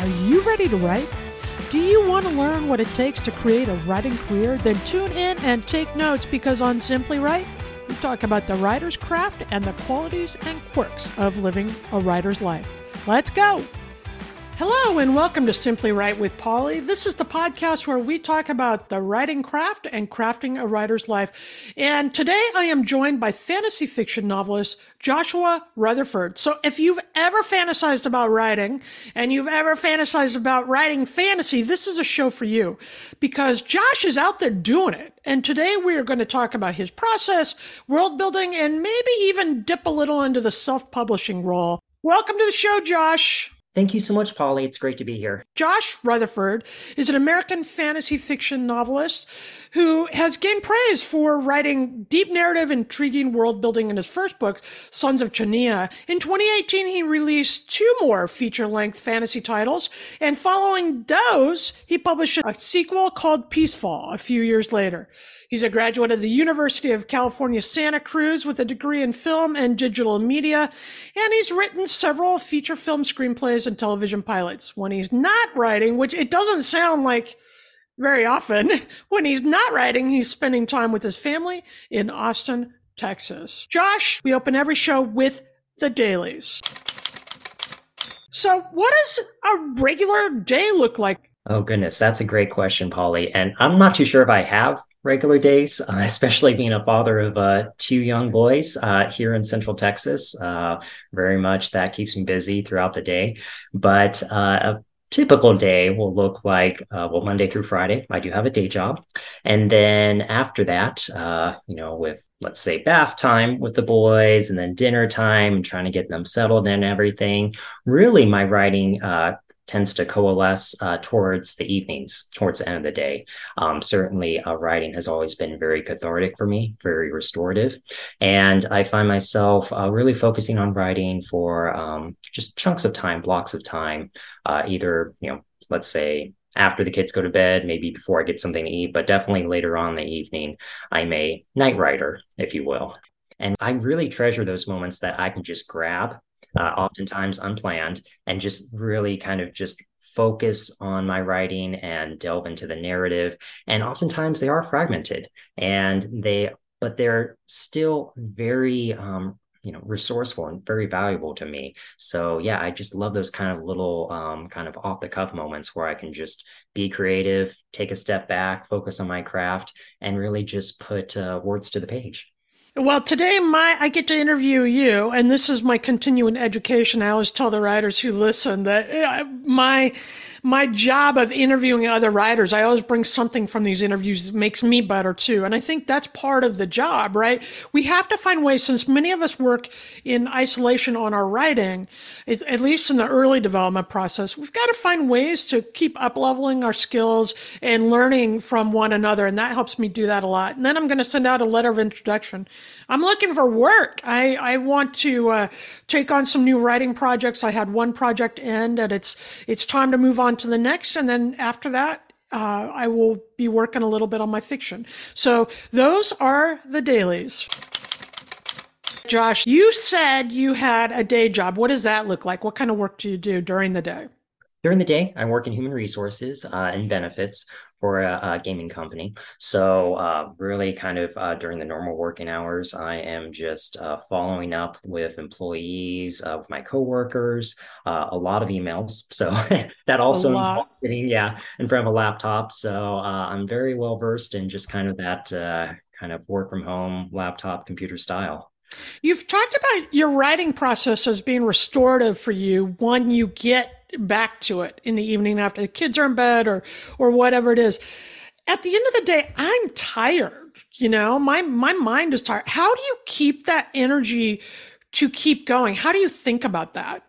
Are you ready to write? Do you want to learn what it takes to create a writing career? Then tune in and take notes because on Simply Write, we talk about the writer's craft and the qualities and quirks of living a writer's life. Let's go! Hello and welcome to Simply Write with Polly. This is the podcast where we talk about the writing craft and crafting a writer's life. And today I am joined by fantasy fiction novelist Joshua Rutherford. So if you've ever fantasized about writing and you've ever fantasized about writing fantasy, this is a show for you because Josh is out there doing it. And today we are going to talk about his process, world building, and maybe even dip a little into the self publishing role. Welcome to the show, Josh. Thank you so much, Polly. It's great to be here. Josh Rutherford is an American fantasy fiction novelist who has gained praise for writing deep narrative, intriguing world building in his first book, Sons of Chenia. In 2018, he released two more feature length fantasy titles, and following those, he published a sequel called Peacefall a few years later. He's a graduate of the University of California, Santa Cruz with a degree in film and digital media. And he's written several feature film screenplays and television pilots. When he's not writing, which it doesn't sound like very often, when he's not writing, he's spending time with his family in Austin, Texas. Josh, we open every show with the dailies. So, what does a regular day look like? Oh, goodness. That's a great question, Polly. And I'm not too sure if I have regular days, uh, especially being a father of uh, two young boys uh, here in Central Texas. Uh, very much that keeps me busy throughout the day. But uh, a typical day will look like uh, well monday through friday i do have a day job and then after that you know with let's say bath time with the boys and then dinner time and trying to get them settled and everything really my writing uh, tends to coalesce uh, towards the evenings, towards the end of the day. Um, certainly, uh, writing has always been very cathartic for me, very restorative. And I find myself uh, really focusing on writing for um, just chunks of time, blocks of time, uh, either, you know, let's say after the kids go to bed, maybe before I get something to eat, but definitely later on in the evening, I'm a night writer, if you will. And I really treasure those moments that I can just grab uh, oftentimes unplanned, and just really kind of just focus on my writing and delve into the narrative. And oftentimes they are fragmented and they, but they're still very, um, you know, resourceful and very valuable to me. So yeah, I just love those kind of little, um, kind of off the cuff moments where I can just be creative, take a step back, focus on my craft, and really just put uh, words to the page. Well, today my I get to interview you, and this is my continuing education. I always tell the writers who listen that uh, my my job of interviewing other writers, I always bring something from these interviews that makes me better too. And I think that's part of the job, right? We have to find ways, since many of us work in isolation on our writing, at least in the early development process, we've got to find ways to keep up leveling our skills and learning from one another. And that helps me do that a lot. And then I'm going to send out a letter of introduction I'm looking for work. I, I want to uh, take on some new writing projects. I had one project end, and it's it's time to move on to the next. And then after that, uh, I will be working a little bit on my fiction. So those are the dailies. Josh, you said you had a day job. What does that look like? What kind of work do you do during the day? During the day, I work in human resources uh, and benefits for a, a gaming company. So, uh, really, kind of uh, during the normal working hours, I am just uh, following up with employees, uh, with my coworkers, uh, a lot of emails. So that also involves sitting, yeah, in front of a laptop. So I'm very well versed in just kind of that kind of work from home laptop computer style. You've talked about your writing process as being restorative for you when you get back to it in the evening after the kids are in bed or or whatever it is. At the end of the day, I'm tired. You know, my my mind is tired. How do you keep that energy to keep going? How do you think about that?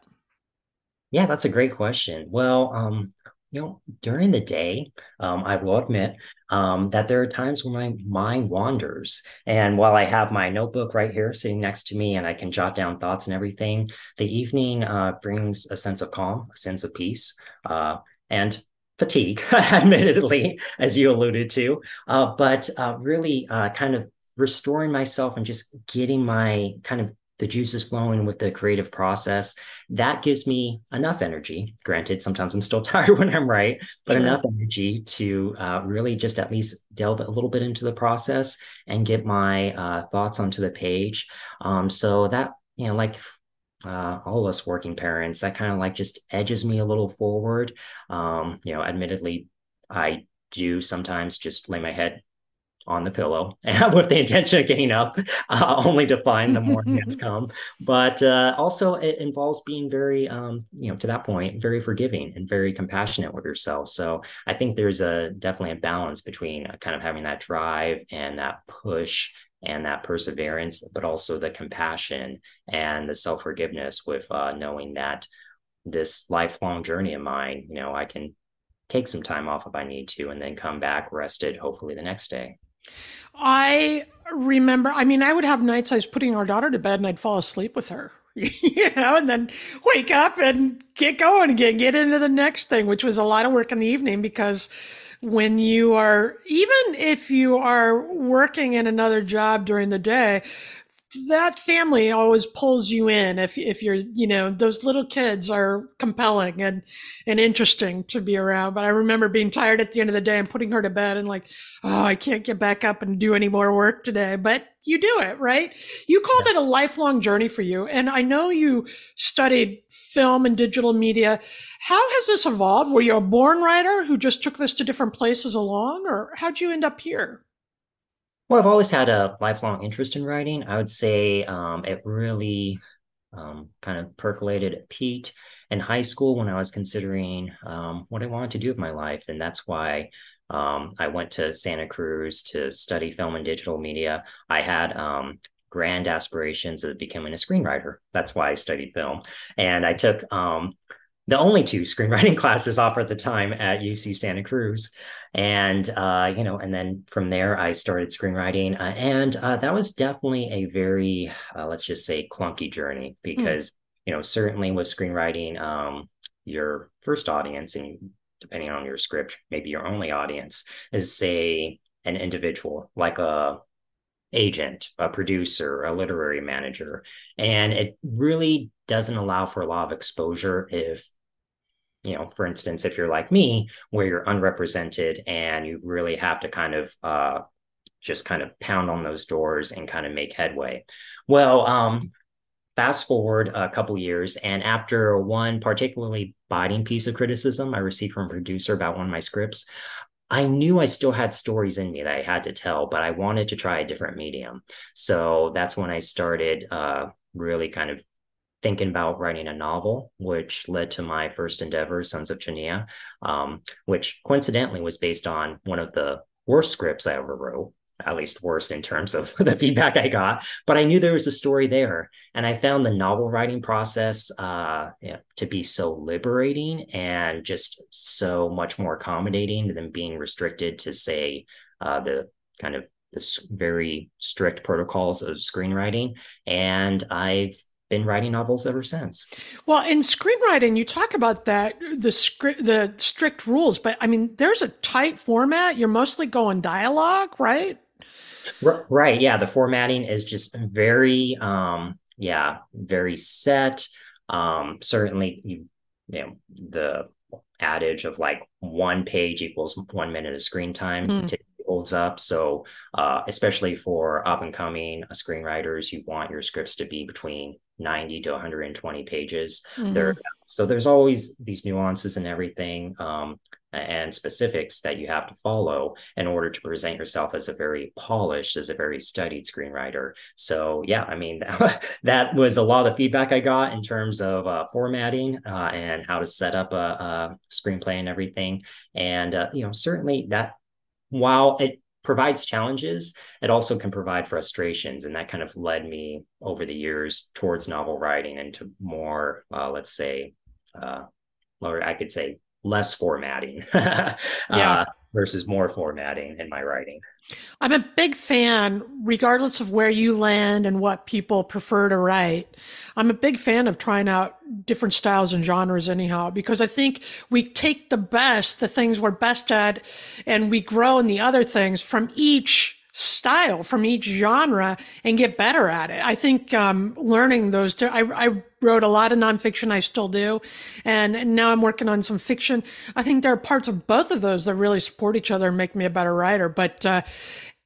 Yeah, that's a great question. Well, um, you know, during the day, um, I will admit um, that there are times when my mind wanders. And while I have my notebook right here sitting next to me and I can jot down thoughts and everything, the evening uh, brings a sense of calm, a sense of peace, uh, and fatigue, admittedly, as you alluded to, uh, but uh, really uh, kind of restoring myself and just getting my kind of the juices flowing with the creative process that gives me enough energy. Granted sometimes i'm still tired when i'm right but sure. enough energy to uh, really just at least delve a little bit into the process and get my uh, thoughts onto the page. Um, so that you know like uh, all of us working parents that kind of like just edges me a little forward. Um, you know admittedly i do sometimes just lay my head on the pillow and with the intention of getting up, uh, only to find the morning has come. But uh, also, it involves being very, um, you know, to that point, very forgiving and very compassionate with yourself. So I think there's a definitely a balance between uh, kind of having that drive and that push and that perseverance, but also the compassion and the self forgiveness with uh, knowing that this lifelong journey of mine, you know, I can take some time off if I need to and then come back rested, hopefully the next day. I remember, I mean, I would have nights I was putting our daughter to bed and I'd fall asleep with her, you know, and then wake up and get going again, get into the next thing, which was a lot of work in the evening because when you are, even if you are working in another job during the day, that family always pulls you in if if you're you know those little kids are compelling and and interesting to be around. But i remember being tired at the end of the day and putting her to bed and like oh i can't get back up and do any more work today. But you do it right? You called yeah. it a lifelong journey for you. And i know you studied film and digital media. How has this evolved? Were you a born writer who just took this to different places along or how'd you end up here well, I've always had a lifelong interest in writing. I would say um, it really um, kind of percolated at Pete in high school when I was considering um, what I wanted to do with my life. And that's why um, I went to Santa Cruz to study film and digital media. I had um, grand aspirations of becoming a screenwriter. That's why I studied film. And I took um, the only two screenwriting classes offered at the time at UC Santa Cruz. And, uh, you know, and then from there, I started screenwriting. Uh, and uh, that was definitely a very, uh, let's just say, clunky journey hmm. because, mm. you know, certainly with screenwriting, um, your first audience, and depending on your script, maybe your only audience is, say, an individual like a agent, a producer, a literary manager. And it really doesn't allow for a lot of exposure if you know, for instance, if you're like me, where you're unrepresented and you really have to kind of uh, just kind of pound on those doors and kind of make headway. Well, um, fast forward a couple years, and after one particularly biting piece of criticism I received from a producer about one of my scripts, I knew I still had stories in me that I had to tell, but I wanted to try a different medium. So that's when I started uh, really kind of thinking about writing a novel, which led to my first endeavor, Sons of Chenia, um, which coincidentally was based on one of the worst scripts I ever wrote, at least worst in terms of the feedback I got. But I knew there was a story there. And I found the novel writing process uh, yeah, to be so liberating and just so much more accommodating than being restricted to, say, uh, the kind of the very strict protocols of screenwriting. And I've been writing novels ever since. Well, in screenwriting, you talk about that the script, the strict rules, but I mean, there's a tight format. You're mostly going dialogue, right? Right. Yeah, the formatting is just very, um, yeah, very set. Um, certainly, you, you know, the adage of like one page equals one minute of screen time mm. Holds up. So, uh, especially for up and coming screenwriters, you want your scripts to be between 90 to 120 pages mm-hmm. there so there's always these nuances and everything um, and specifics that you have to follow in order to present yourself as a very polished as a very studied screenwriter so yeah i mean that was a lot of the feedback i got in terms of uh, formatting uh, and how to set up a, a screenplay and everything and uh, you know certainly that while it provides challenges, it also can provide frustrations. And that kind of led me over the years towards novel writing and to more, uh, let's say, uh, or I could say less formatting. yeah. Uh, versus more formatting in my writing. I'm a big fan, regardless of where you land and what people prefer to write. I'm a big fan of trying out different styles and genres, anyhow, because I think we take the best, the things we're best at, and we grow in the other things from each style from each genre and get better at it. I think um, learning those, I, I wrote a lot of nonfiction, I still do. And now I'm working on some fiction. I think there are parts of both of those that really support each other and make me a better writer. But uh,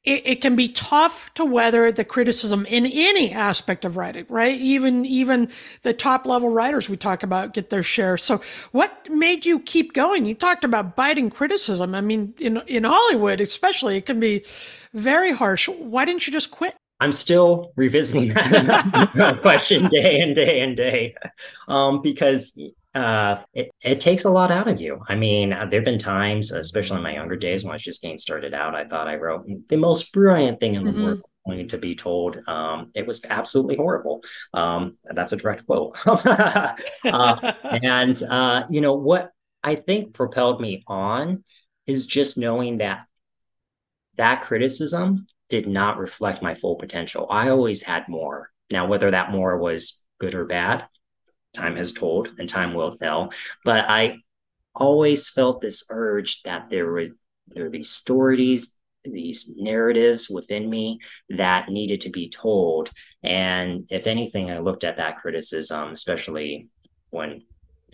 it, it, can be tough to weather the criticism in any aspect of writing, right? Even even the top level writers we talk about get their share. So, what made you keep going? You talked about biting criticism. I mean, in in Hollywood, especially, it can be very harsh. Why didn't you just quit? I'm still revisiting that question day and day and day, um, because uh, it, it takes a lot out of you. I mean, uh, there have been times, especially in my younger days when I was just getting started out, I thought I wrote the most brilliant thing in the mm-hmm. world. Only to be told um, it was absolutely horrible. Um, that's a direct quote. uh, and uh, you know what I think propelled me on is just knowing that that criticism did not reflect my full potential. I always had more. Now, whether that more was good or bad, time has told and time will tell. But I always felt this urge that there were there were these stories, these narratives within me that needed to be told. And if anything, I looked at that criticism, especially when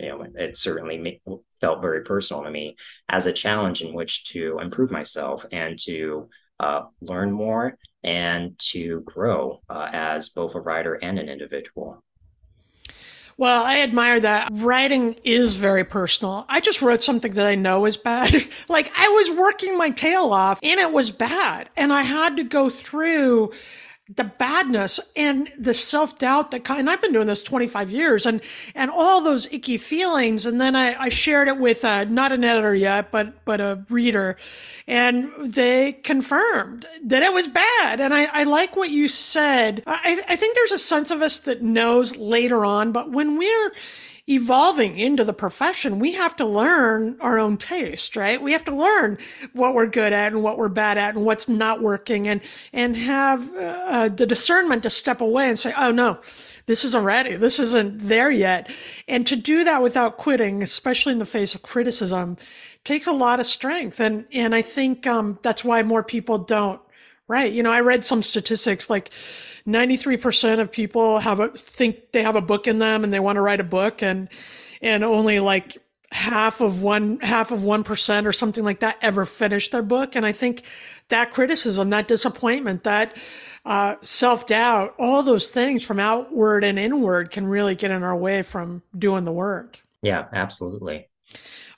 you know it certainly felt very personal to me as a challenge in which to improve myself and to uh, learn more and to grow uh, as both a writer and an individual. Well, I admire that. Writing is very personal. I just wrote something that I know is bad. like I was working my tail off and it was bad. And I had to go through the badness and the self doubt that kind. And I've been doing this 25 years, and and all those icky feelings. And then I, I shared it with uh, not an editor yet, but but a reader, and they confirmed that it was bad. And I, I like what you said. I I think there's a sense of us that knows later on, but when we're evolving into the profession, we have to learn our own taste, right? We have to learn what we're good at and what we're bad at and what's not working and, and have uh, uh, the discernment to step away and say, oh no, this isn't ready. This isn't there yet. And to do that without quitting, especially in the face of criticism, takes a lot of strength. And, and I think, um, that's why more people don't Right. You know, I read some statistics like 93% of people have a think they have a book in them and they want to write a book and and only like half of one half of 1% or something like that ever finish their book and I think that criticism, that disappointment, that uh, self-doubt, all those things from outward and inward can really get in our way from doing the work. Yeah, absolutely.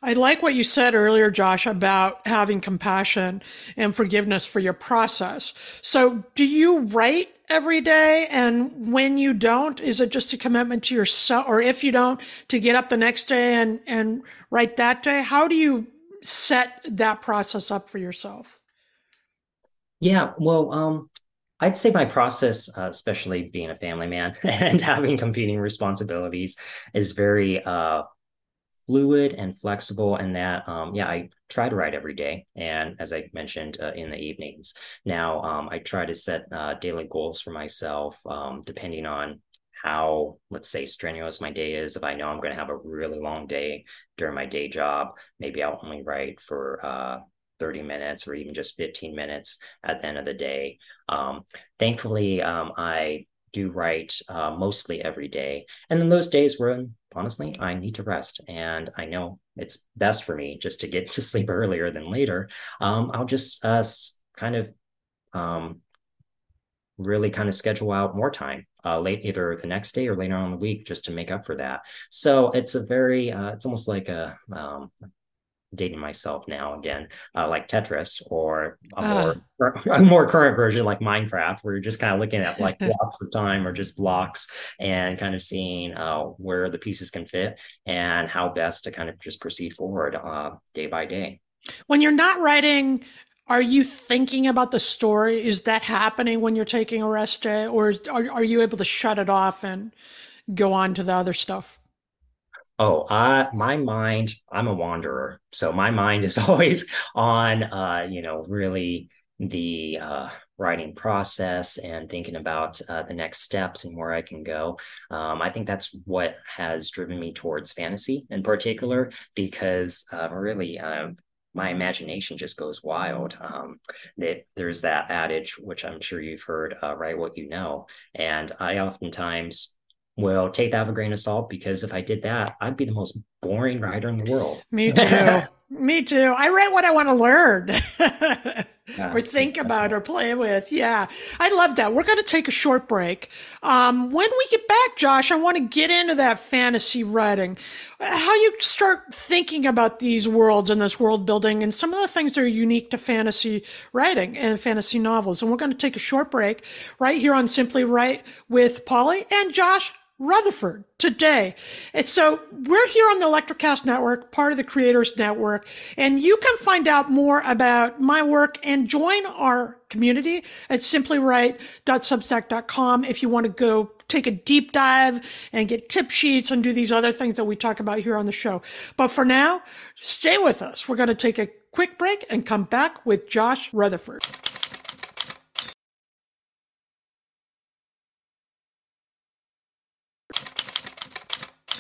I like what you said earlier, Josh, about having compassion and forgiveness for your process. So, do you write every day? And when you don't, is it just a commitment to yourself? Or if you don't, to get up the next day and, and write that day? How do you set that process up for yourself? Yeah, well, um, I'd say my process, uh, especially being a family man and having competing responsibilities, is very uh, fluid and flexible and that um, yeah i try to write every day and as i mentioned uh, in the evenings. Now um, i try to set uh, daily goals for myself um, depending on how let's say strenuous my day is. If i know i'm going to have a really long day during my day job maybe i'll only write for uh, 30 minutes or even just 15 minutes at the end of the day. Um, thankfully um, i do write uh, mostly every day. And then those days where honestly I need to rest and I know it's best for me just to get to sleep earlier than later, um, I'll just uh, kind of um, really kind of schedule out more time uh, late either the next day or later on in the week just to make up for that. So it's a very uh, it's almost like a um, dating myself now again, uh, like Tetris or a uh. more a more current version like Minecraft, where you're just kind of looking at like blocks of time or just blocks and kind of seeing uh, where the pieces can fit and how best to kind of just proceed forward uh, day by day. When you're not writing, are you thinking about the story? Is that happening when you're taking a rest day, or are, are you able to shut it off and go on to the other stuff? Oh, I my mind, I'm a wanderer. So my mind is always on uh, you know, really the uh writing process and thinking about uh, the next steps and where I can go. Um, I think that's what has driven me towards fantasy in particular, because uh, really, uh, my imagination just goes wild. Um, that there's that adage, which I'm sure you've heard, uh, write what you know. And I oftentimes will take that with a grain of salt because if I did that, I'd be the most boring writer in the world. Me too. Me too. I write what I want to learn. or think about or play with. Yeah, I love that. We're going to take a short break. Um, when we get back, Josh, I want to get into that fantasy writing, how you start thinking about these worlds and this world building, and some of the things that are unique to fantasy writing and fantasy novels. And we're going to take a short break right here on Simply Write with Polly and Josh Rutherford today. And so we're here on the Electrocast Network, part of the Creators Network, and you can find out more about my work and join our community at simplywrite.substack.com if you want to go take a deep dive and get tip sheets and do these other things that we talk about here on the show. But for now, stay with us. We're going to take a quick break and come back with Josh Rutherford.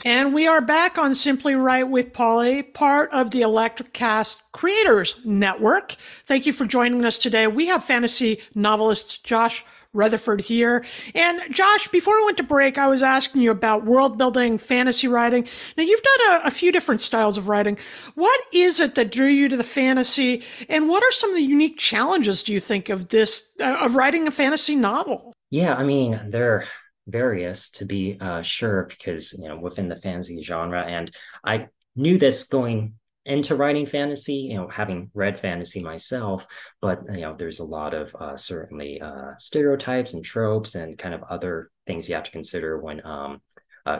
And we are back on Simply Write with Polly, part of the Electrocast Creators Network. Thank you for joining us today. We have fantasy novelist Josh Rutherford here. And Josh, before we went to break, I was asking you about world building, fantasy writing. Now, you've done a, a, few different styles of writing. What is it that drew you to the fantasy? And what are some of the unique challenges, do you think, of this, uh, of writing a fantasy novel? Yeah, I mean, there various to be uh, sure because you know within the fantasy genre. And i knew this going into writing fantasy you know having read fantasy myself but you know there's a lot of uh, certainly uh, stereotypes and tropes and kind of other things you have to consider when um, uh,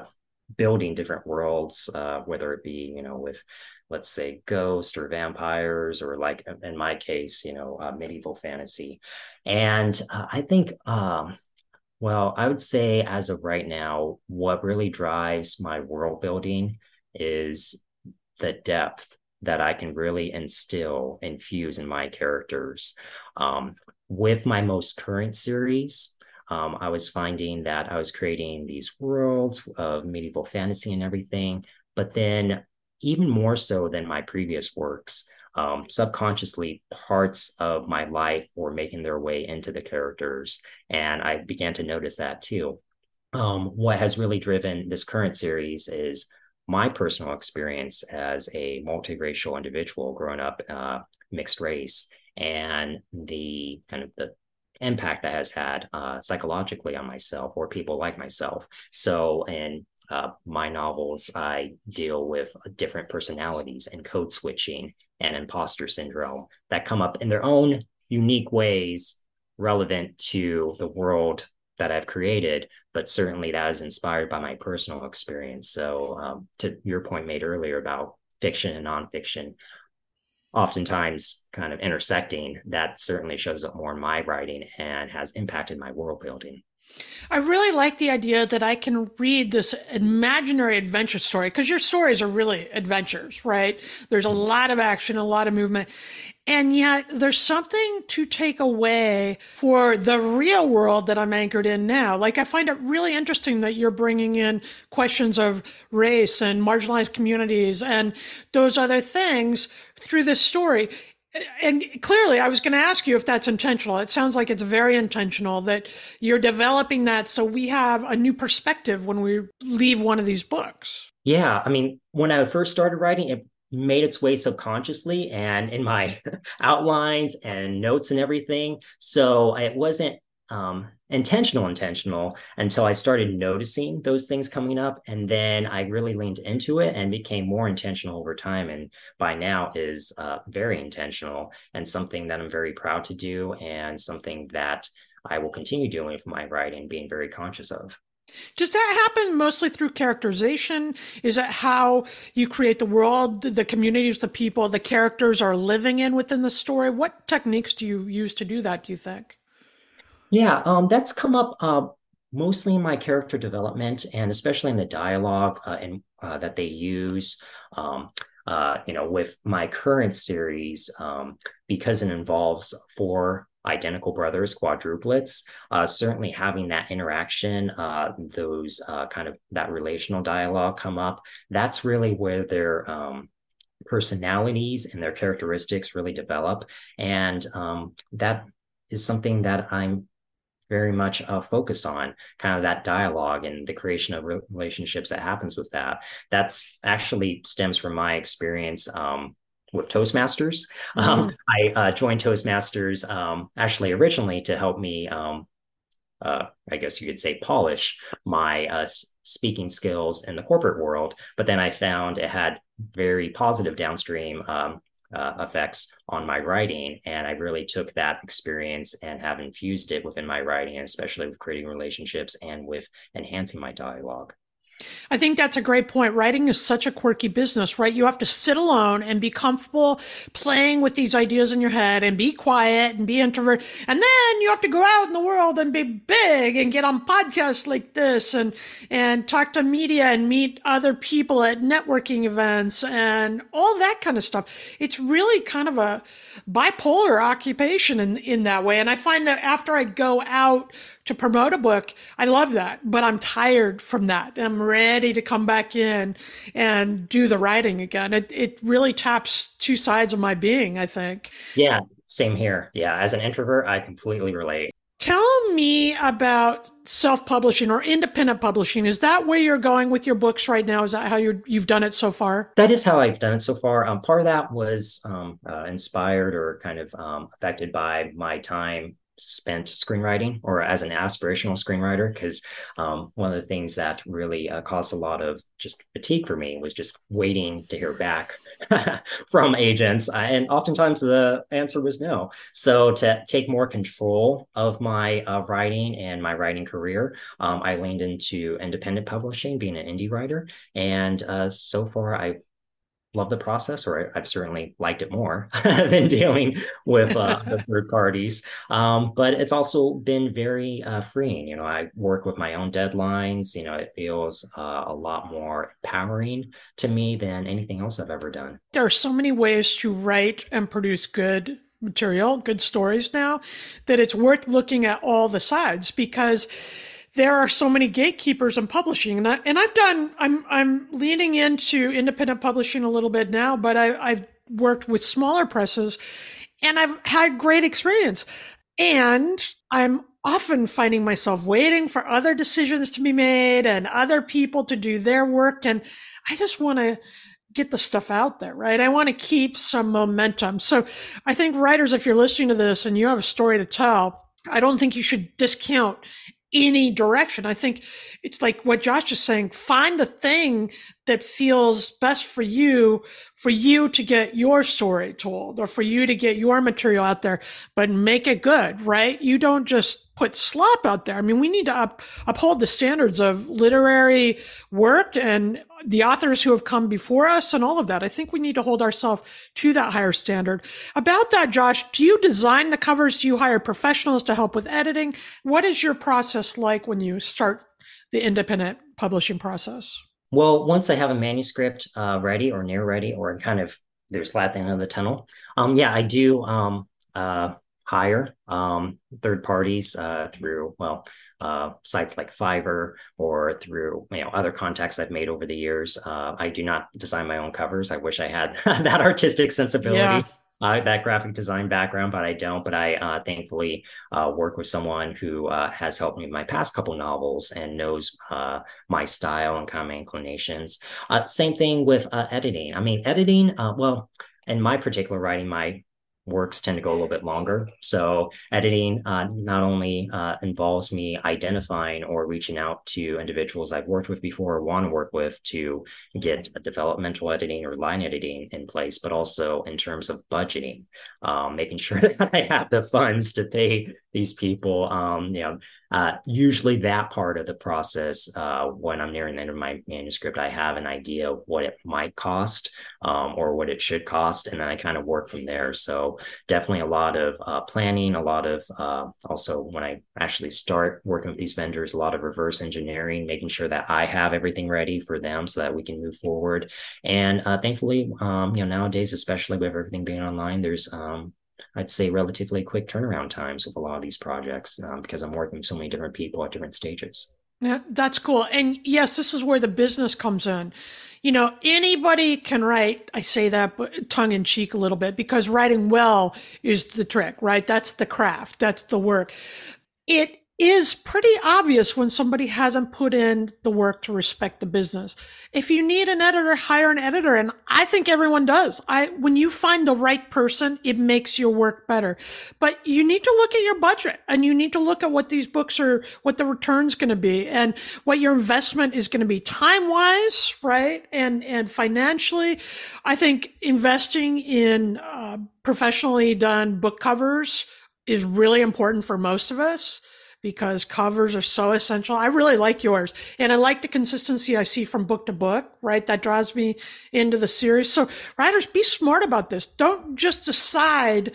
building different worlds uh, whether it be you know with let's say ghosts or vampires or like in my case you know uh, medieval fantasy. And i think um, well, I would say as of right now, what really drives my world building is the depth that I can really instill, and infuse in my characters. Um, with my most current series, um, I was finding that I was creating these worlds of medieval fantasy and everything, but then even more so than my previous works, um, subconsciously parts of my life were making their way into the characters. And I began to notice that too. Um, what has really driven this current series is my personal experience as a multiracial individual growing up uh, mixed race and the kind of the impact that has had uh, psychologically on myself or people like myself. So, in uh, my novels, I deal with different personalities and code switching and imposter syndrome that come up in their own unique ways relevant to the world that I've created, but certainly that is inspired by my personal experience. So, um, to your point made earlier about fiction and nonfiction, oftentimes kind of intersecting, that certainly shows up more in my writing and has impacted my world building. I really like the idea that I can read this imaginary adventure story because your stories are really adventures, right? There's a mm-hmm. lot of action, a lot of movement. And yet there's something to take away for the real world that I'm anchored in now. Like I find it really interesting that you're bringing in questions of race and marginalized communities and those other things through this story and clearly i was going to ask you if that's intentional. It sounds like it's very intentional that you're developing that so we have a new perspective when we leave one of these books. Yeah i mean when i first started writing it made its way subconsciously and in my outlines and notes and everything. So it wasn't um, intentional intentional until i started noticing those things coming up and then i really leaned into it and became more intentional over time and by now is uh, very intentional and something that i'm very proud to do and something that i will continue doing for my writing being very conscious of does that happen mostly through characterization? Is that how you create the world, the communities, the people, the characters are living in within the story? What techniques do you use to do that, do you think? Yeah, um, that's come up uh, mostly in my character development and especially in the dialogue uh, and uh, that they use. Um, uh, you know, with my current series, um, because it involves four identical brothers, quadruplets, uh, certainly having that interaction, uh, those kind of that relational dialogue come up. That's really where they're um, personalities and their characteristics really develop. And um, that is something that I'm very much a focus on kind of that dialogue and the creation of relationships that happens with that. That's actually stems from my experience um, with Toastmasters. Mm. Um, I uh, joined Toastmasters um, actually originally to help me, um, uh, I guess you could say, polish my uh, speaking skills in the corporate world. But then I found it had very positive downstream um, uh, effects on my writing. And I really took that experience and have infused it within my writing, especially with creating relationships and with enhancing my dialogue. I think that's a great point. Writing is such a quirky business, right? You have to sit alone and be comfortable playing with these ideas in your head and be quiet and be introvert. And then you have to go out in the world and be big and get on podcasts like this and, and talk to media and meet other people at networking events and all that kind of stuff. It's really kind of a bipolar occupation in, in that way. And I find that after I go out to promote a book. I love that, but I'm tired from that. I'm ready to come back in and do the writing again. It it really taps two sides of my being, I think. Yeah, same here. Yeah, as an introvert, I completely relate. Tell me about self-publishing or independent publishing. Is that where you're going with your books right now? Is that how you you've done it so far? That is how I've done it so far. Um, part of that was um, uh, inspired or kind of um, affected by my time spent screenwriting or as an aspirational screenwriter because um, one of the things that really uh, caused a lot of just fatigue for me was just waiting to hear back from agents and oftentimes the answer was no. So to take more control of my uh, writing and my writing career um, i leaned into independent publishing being an indie writer and uh, so far i love the process, or I've certainly liked it more than dealing with uh, the third parties. Um, but it's also been very uh, freeing. You know, I work with my own deadlines. You know, it feels uh, a lot more empowering to me than anything else I've ever done. There are so many ways to write and produce good material, good stories now, that it's worth looking at all the sides because there are so many gatekeepers in publishing and, I, and I've done I'm I'm leaning into independent publishing a little bit now but I, I've worked with smaller presses and I've had great experience and I'm often finding myself waiting for other decisions to be made and other people to do their work and I just want to get the stuff out there, right? I want to keep some momentum. So I think writers, if you're listening to this and you have a story to tell, I don't think you should discount any direction. I think it's like what Josh is saying. Find the thing that feels best for you, for you to get your story told or for you to get your material out there, but make it good, right? You don't just put slop out there. I mean, we need to up, uphold the standards of literary work and the authors who have come before us and all of that. I think we need to hold ourselves to that higher standard. About that, Josh, do you design the covers? Do you hire professionals to help with editing? What is your process like when you start the independent publishing process? Well, once I have a manuscript uh, ready or near ready, or kind of there's light at the end of the tunnel, um, yeah, I do um, uh, hire um, third parties uh, through well uh, sites like Fiverr or through you know other contacts I've made over the years. Uh, I do not design my own covers. I wish I had that artistic sensibility. Yeah uh, that graphic design background, but I don't. But I uh, thankfully uh, work with someone who uh, has helped me with my past couple novels and knows uh, my style and kind of my inclinations. Uh, same thing with editing. I mean, editing. well, in my particular writing, my works tend to go a little bit longer. So editing uh, not only uh, involves me identifying or reaching out to individuals I've worked with before or want to work with to get developmental editing or line editing in place, but also in terms of budgeting, um, making sure that I have the funds to pay these people. Um, you know, uh, usually that part of the process, uh, when I'm nearing the end of my manuscript, I have an idea of what it might cost um, or what it should cost, and then I kind of work from there. So definitely a lot of uh, planning, a lot of uh, also when I actually start working with these vendors, a lot of reverse engineering, making sure that I have everything ready for them so that we can move forward. And uh, thankfully, um, you know, nowadays, especially with everything being online, there's um, I'd say relatively quick turnaround times with a lot of these projects um, because I'm working with so many different people at different stages. Yeah, that's cool. And yes, this is where the business comes in. You know, anybody can write. I say that tongue in cheek a little bit because writing well is the trick, right? That's the craft. That's the work. It is pretty obvious when somebody hasn't put in the work to respect the business. If you need an editor, hire an editor. And I think everyone does. I, when you find the right person, it makes your work better. But you need to look at your budget and you need to look at what these books are, what the return's going to be and what your investment is going to be time wise, right? And, and financially. I think investing in uh, professionally done book covers is really important for most of us because covers are so essential. I really like yours. And I like the consistency I see from book to book, right? That draws me into the series. So writers, be smart about this. Don't just decide,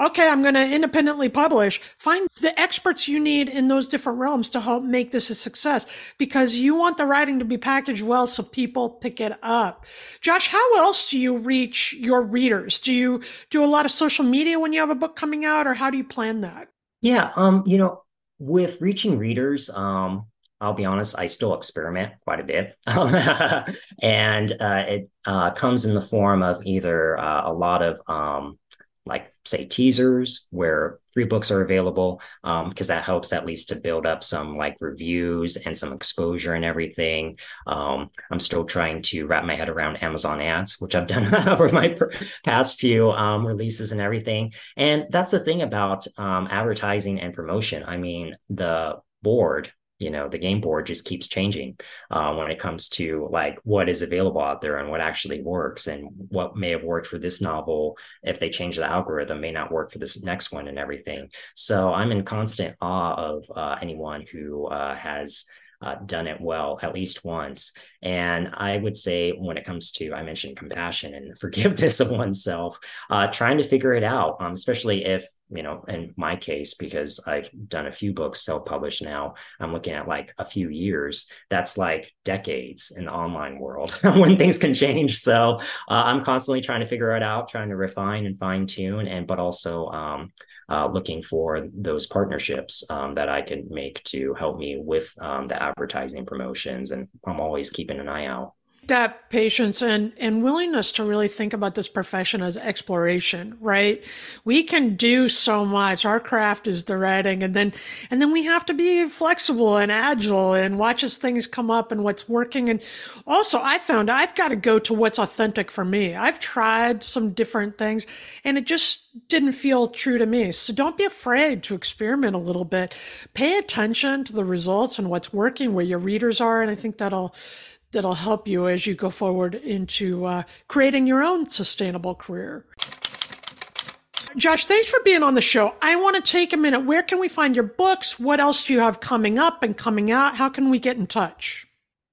okay, I'm going to independently publish. Find the experts you need in those different realms to help make this a success because you want the writing to be packaged well so people pick it up. Josh, how else do you reach your readers? Do you do a lot of social media when you have a book coming out or how do you plan that? Yeah, um, you know, with reaching readers, um, I'll be honest, I still experiment quite a bit. and uh, it uh, comes in the form of either uh, a lot of um, like say teasers where free books are available because um, that helps at least to build up some like reviews and some exposure and everything. Um, i'm still trying to wrap my head around amazon ads which i've done over my past few um, releases and everything. And that's the thing about um, advertising and promotion. I mean the board you know the game board just keeps changing uh, when it comes to like what is available out there and what actually works and what may have worked for this novel. If they change the algorithm may not work for this next one and everything. So i'm in constant awe of uh, anyone who uh, has uh, done it well at least once. And I would say, when it comes to, I mentioned compassion and forgiveness of oneself, uh, trying to figure it out, um, especially if, you know, in my case, because I've done a few books self published now, I'm looking at like a few years. That's like decades in the online world when things can change. So uh, I'm constantly trying to figure it out, trying to refine and fine tune, and but also, um, uh, looking for those partnerships um, that I can make to help me with um, the advertising promotions. And I'm always keeping an eye out that patience and and willingness to really think about this profession as exploration right? We can do so much. Our craft is the writing and then and then we have to be flexible and agile and watch as things come up and what's working. And also i found i've got to go to what's authentic for me. I've tried some different things and it just didn't feel true to me. So don't be afraid to experiment a little bit. Pay attention to the results and what's working where your readers are and i think that'll that'll help you as you go forward into uh, creating your own sustainable career. Josh, thanks for being on the show. I want to take a minute. Where can we find your books? What else do you have coming up and coming out? How can we get in touch?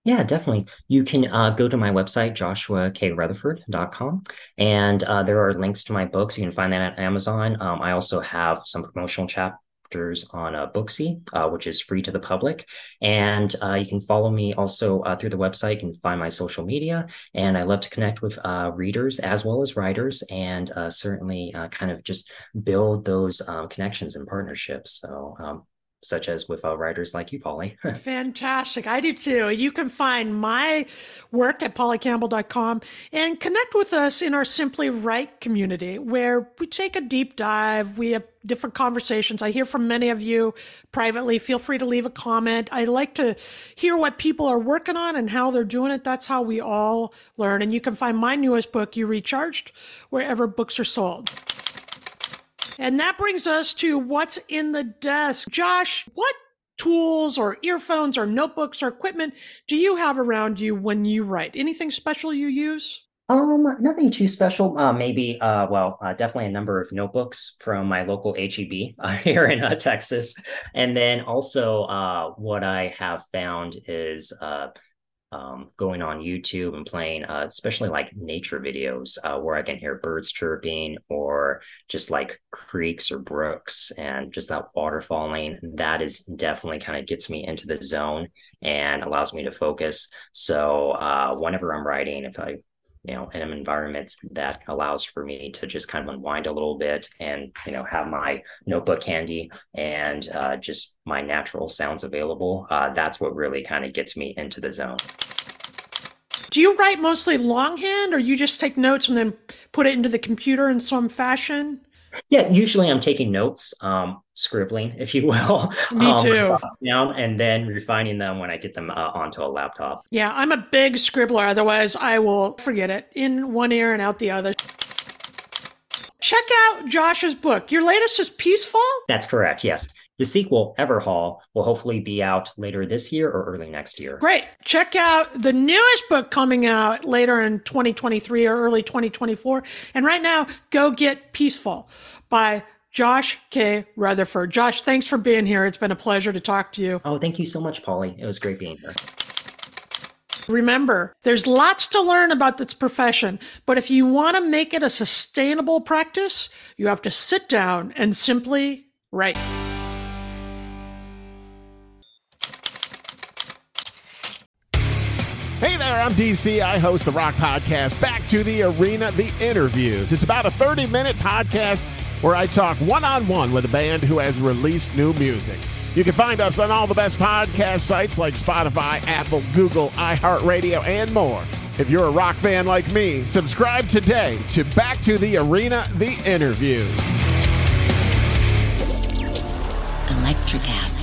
Yeah, definitely. You can uh, go to my website, joshuakrutherford.com, and uh, there are links to my books. You can find that at Amazon. Um, I also have some promotional chap chapters on uh, Booksy, uh, which is free to the public. And uh, you can follow me also uh, through the website. You can find my social media. And I love to connect with uh, readers as well as writers and uh, certainly kind of just build those um, connections and partnerships. So um, such as with uh, writers like you, Polly. Fantastic. I do too. You can find my work at pollycampbell.com and connect with us in our Simply Write community where we take a deep dive. We have different conversations. I hear from many of you privately. Feel free to leave a comment. I like to hear what people are working on and how they're doing it. That's how we all learn. And you can find my newest book, You Recharged, wherever books are sold. And that brings us to what's in the desk. Josh, what tools or earphones or notebooks or equipment do you have around you when you write? Anything special you use? Um, nothing too special. Uh, maybe, uh, well, uh, definitely a number of notebooks from my local HEB uh, here in uh, Texas, and then also, uh, what I have found is uh, um, going on YouTube and playing, uh, especially like nature videos uh, where I can hear birds chirping or just like creeks or brooks and just that water falling. That is definitely kind of gets me into the zone and allows me to focus. So uh, whenever I'm writing, if I you know in an environment that allows for me to just kind of unwind a little bit and you know have my notebook handy and uh, just my natural sounds available uh, that's what really kind of gets me into the zone. Do you write mostly longhand or you just take notes and then put it into the computer in some fashion? Yeah, usually I'm taking notes, um, scribbling, if you will. Me um, too. Down and then refining them when I get them uh, onto a laptop. Yeah, I'm a big scribbler. Otherwise, I will forget it in one ear and out the other. Check out Josh's book. Your latest is Peacefall? That's correct, yes. The sequel, Everhaul, will hopefully be out later this year or early next year. Great. Check out the newest book coming out later in 2023 or early 2024. And right now, go get Peacefall by Josh K. Rutherford. Josh, thanks for being here. It's been a pleasure to talk to you. Oh, thank you so much, Polly. It was great being here. Remember, there's lots to learn about this profession, but if you want to make it a sustainable practice, you have to sit down and simply write. Hey there, I'm DC. I host the Rock Podcast, Back to the Arena, The Interviews. It's about a 30 minute podcast where I talk one on one with a band who has released new music. You can find us on all the best podcast sites like Spotify, Apple, Google, iHeartRadio, and more. If you're a rock fan like me, subscribe today to Back to the Arena, The Interviews. Electricast.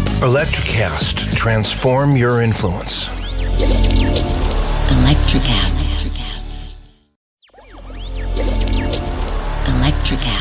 Electricast. Transform your influence. Electricast. Electricast.